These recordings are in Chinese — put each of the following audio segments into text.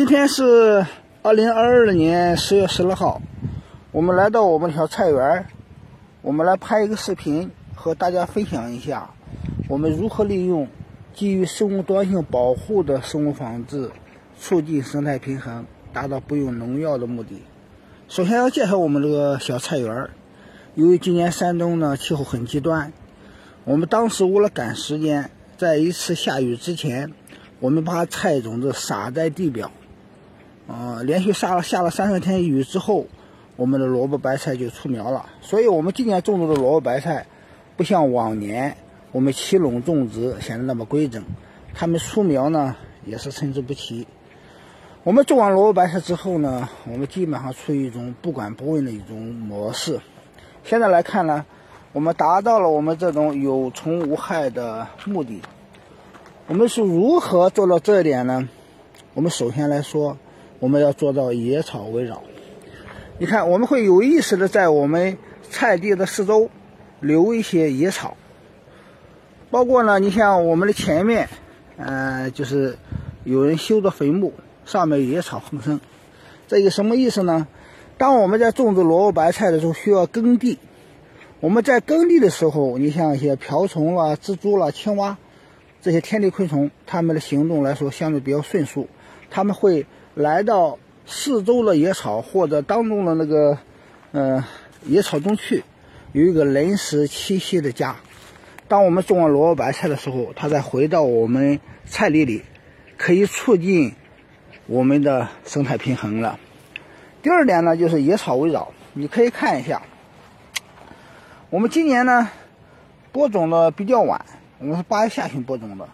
今天是二零二二年十月十二号，我们来到我们小菜园我们来拍一个视频，和大家分享一下我们如何利用基于生物多样性保护的生物防治，促进生态平衡，达到不用农药的目的。首先要介绍我们这个小菜园由于今年山东呢气候很极端，我们当时为了赶时间，在一次下雨之前，我们把菜种子撒在地表。啊，连续下了下了三四天雨之后，我们的萝卜白菜就出苗了。所以，我们今年种植的萝卜白菜，不像往年我们齐垄种植显得那么规整，它们出苗呢也是参差不齐。我们种完萝卜白菜之后呢，我们基本上处于一种不管不问的一种模式。现在来看呢，我们达到了我们这种有虫无害的目的。我们是如何做到这一点呢？我们首先来说。我们要做到野草围绕。你看，我们会有意识的在我们菜地的四周留一些野草，包括呢，你像我们的前面，呃，就是有人修的坟墓，上面野草横生，这个什么意思呢？当我们在种植萝卜白菜的时候，需要耕地。我们在耕地的时候，你像一些瓢虫啦、蜘蛛啦、青蛙这些天敌昆虫，它们的行动来说相对比较迅速，他们会。来到四周的野草或者当中的那个，呃，野草中去，有一个临时栖息的家。当我们种完萝卜白菜的时候，它再回到我们菜地里，可以促进我们的生态平衡了。第二点呢，就是野草围绕。你可以看一下，我们今年呢播种的比较晚，我们是八月下旬播种的。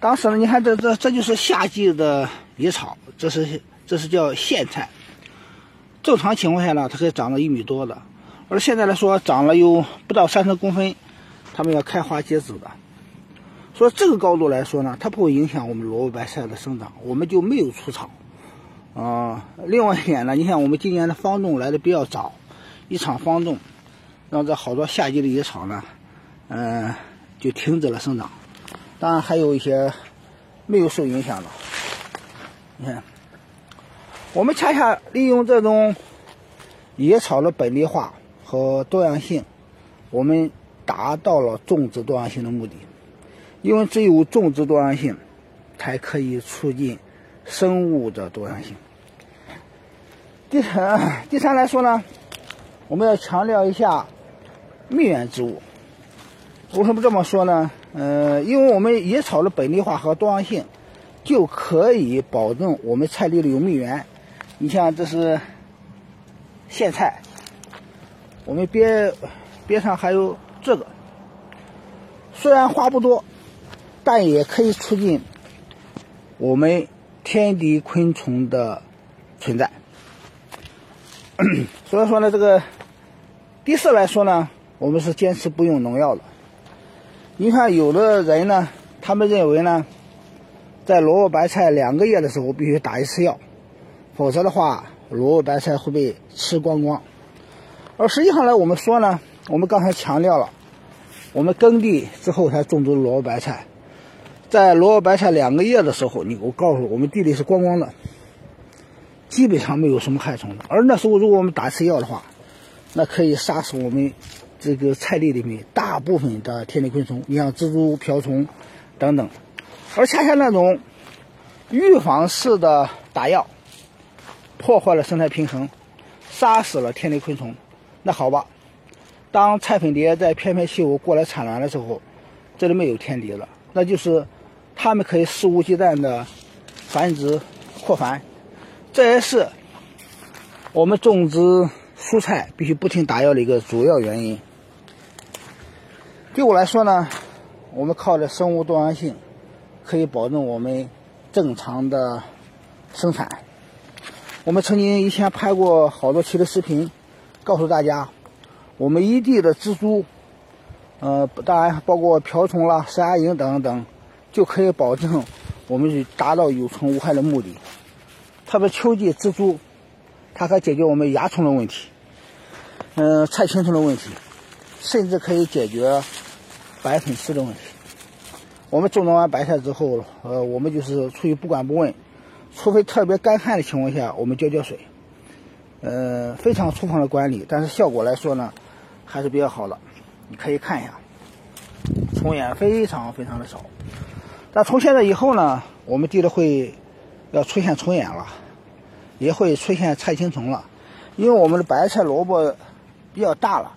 当时呢，你看这这这就是夏季的野草，这是这是叫苋菜。正常情况下呢，它可以长到一米多的，而现在来说长了有不到三十公分，它们要开花结籽的。所以这个高度来说呢，它不会影响我们萝卜白菜的生长，我们就没有除草。啊，另外一点呢，你看我们今年的方种来的比较早，一场方种让这好多夏季的野草呢，嗯，就停止了生长。当然还有一些没有受影响的，你看，我们恰恰利用这种野草的本地化和多样性，我们达到了种植多样性的目的。因为只有种植多样性，才可以促进生物的多样性。第三，第三来说呢，我们要强调一下蜜源植物。为什么这么说呢？呃，因为我们野草的本地化和多样性，就可以保证我们菜地里有蜜源。你像这是苋菜，我们边边上还有这个，虽然花不多，但也可以促进我们天敌昆虫的存在。所以说呢，这个第四来说呢，我们是坚持不用农药的。你看，有的人呢，他们认为呢，在萝卜白菜两个月的时候必须打一次药，否则的话，萝卜白菜会被吃光光。而实际上呢，我们说呢，我们刚才强调了，我们耕地之后才种植萝卜白菜，在萝卜白菜两个月的时候，你我告诉我们地里是光光的，基本上没有什么害虫的。而那时候如果我们打一次药的话，那可以杀死我们。这个菜地里面大部分的天敌昆虫，你像蜘蛛、瓢虫等等，而恰恰那种预防式的打药，破坏了生态平衡，杀死了天敌昆虫。那好吧，当菜粉蝶在翩翩起舞过来产卵的时候，这里没有天敌了，那就是它们可以肆无忌惮的繁殖扩繁。这也是我们种植蔬菜必须不停打药的一个主要原因。对我来说呢，我们靠着生物多样性，可以保证我们正常的生产。我们曾经以前拍过好多期的视频，告诉大家，我们一地的蜘蛛，呃，当然包括瓢虫啦、山鸦蝇等等，就可以保证我们达到有虫无害的目的。特别秋季蜘蛛，它可解决我们蚜虫的问题，嗯，菜青虫的问题。甚至可以解决白粉虱的问题。我们种植完白菜之后，呃，我们就是出于不管不问，除非特别干旱的情况下，我们浇浇水。呃，非常粗放的管理，但是效果来说呢，还是比较好的。你可以看一下，虫眼非常非常的少。但从现在以后呢，我们地里会要出现虫眼了，也会出现菜青虫了，因为我们的白菜、萝卜比较大了，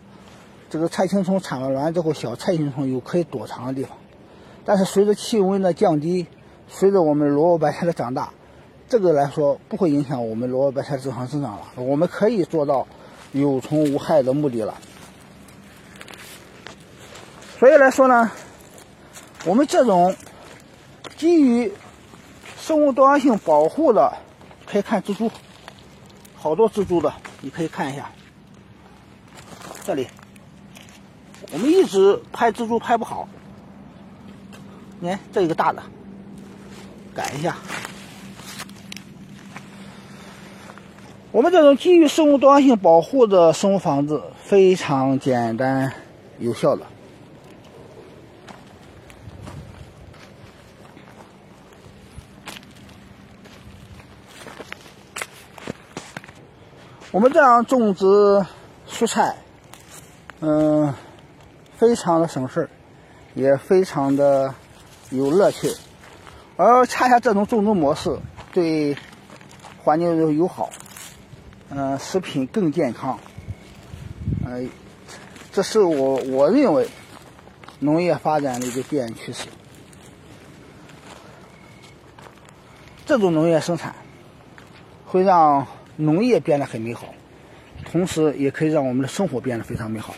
这个菜青虫产了卵之后，小菜青虫有可以躲藏的地方。但是随着气温的降低，随着我们萝卜白菜的长大。这个来说不会影响我们萝卜白菜正常生长了，我们可以做到有虫无害的目的了。所以来说呢，我们这种基于生物多样性保护的，可以看蜘蛛，好多蜘蛛的，你可以看一下。这里，我们一直拍蜘蛛拍不好，你看这一个大的，改一下。我们这种基于生物多样性保护的生物防治非常简单有效的。我们这样种植蔬菜，嗯，非常的省事，也非常的有乐趣，而恰恰这种种植模式对环境友好。嗯，食品更健康。呃，这是我我认为农业发展的一个必然趋势。这种农业生产会让农业变得很美好，同时也可以让我们的生活变得非常美好。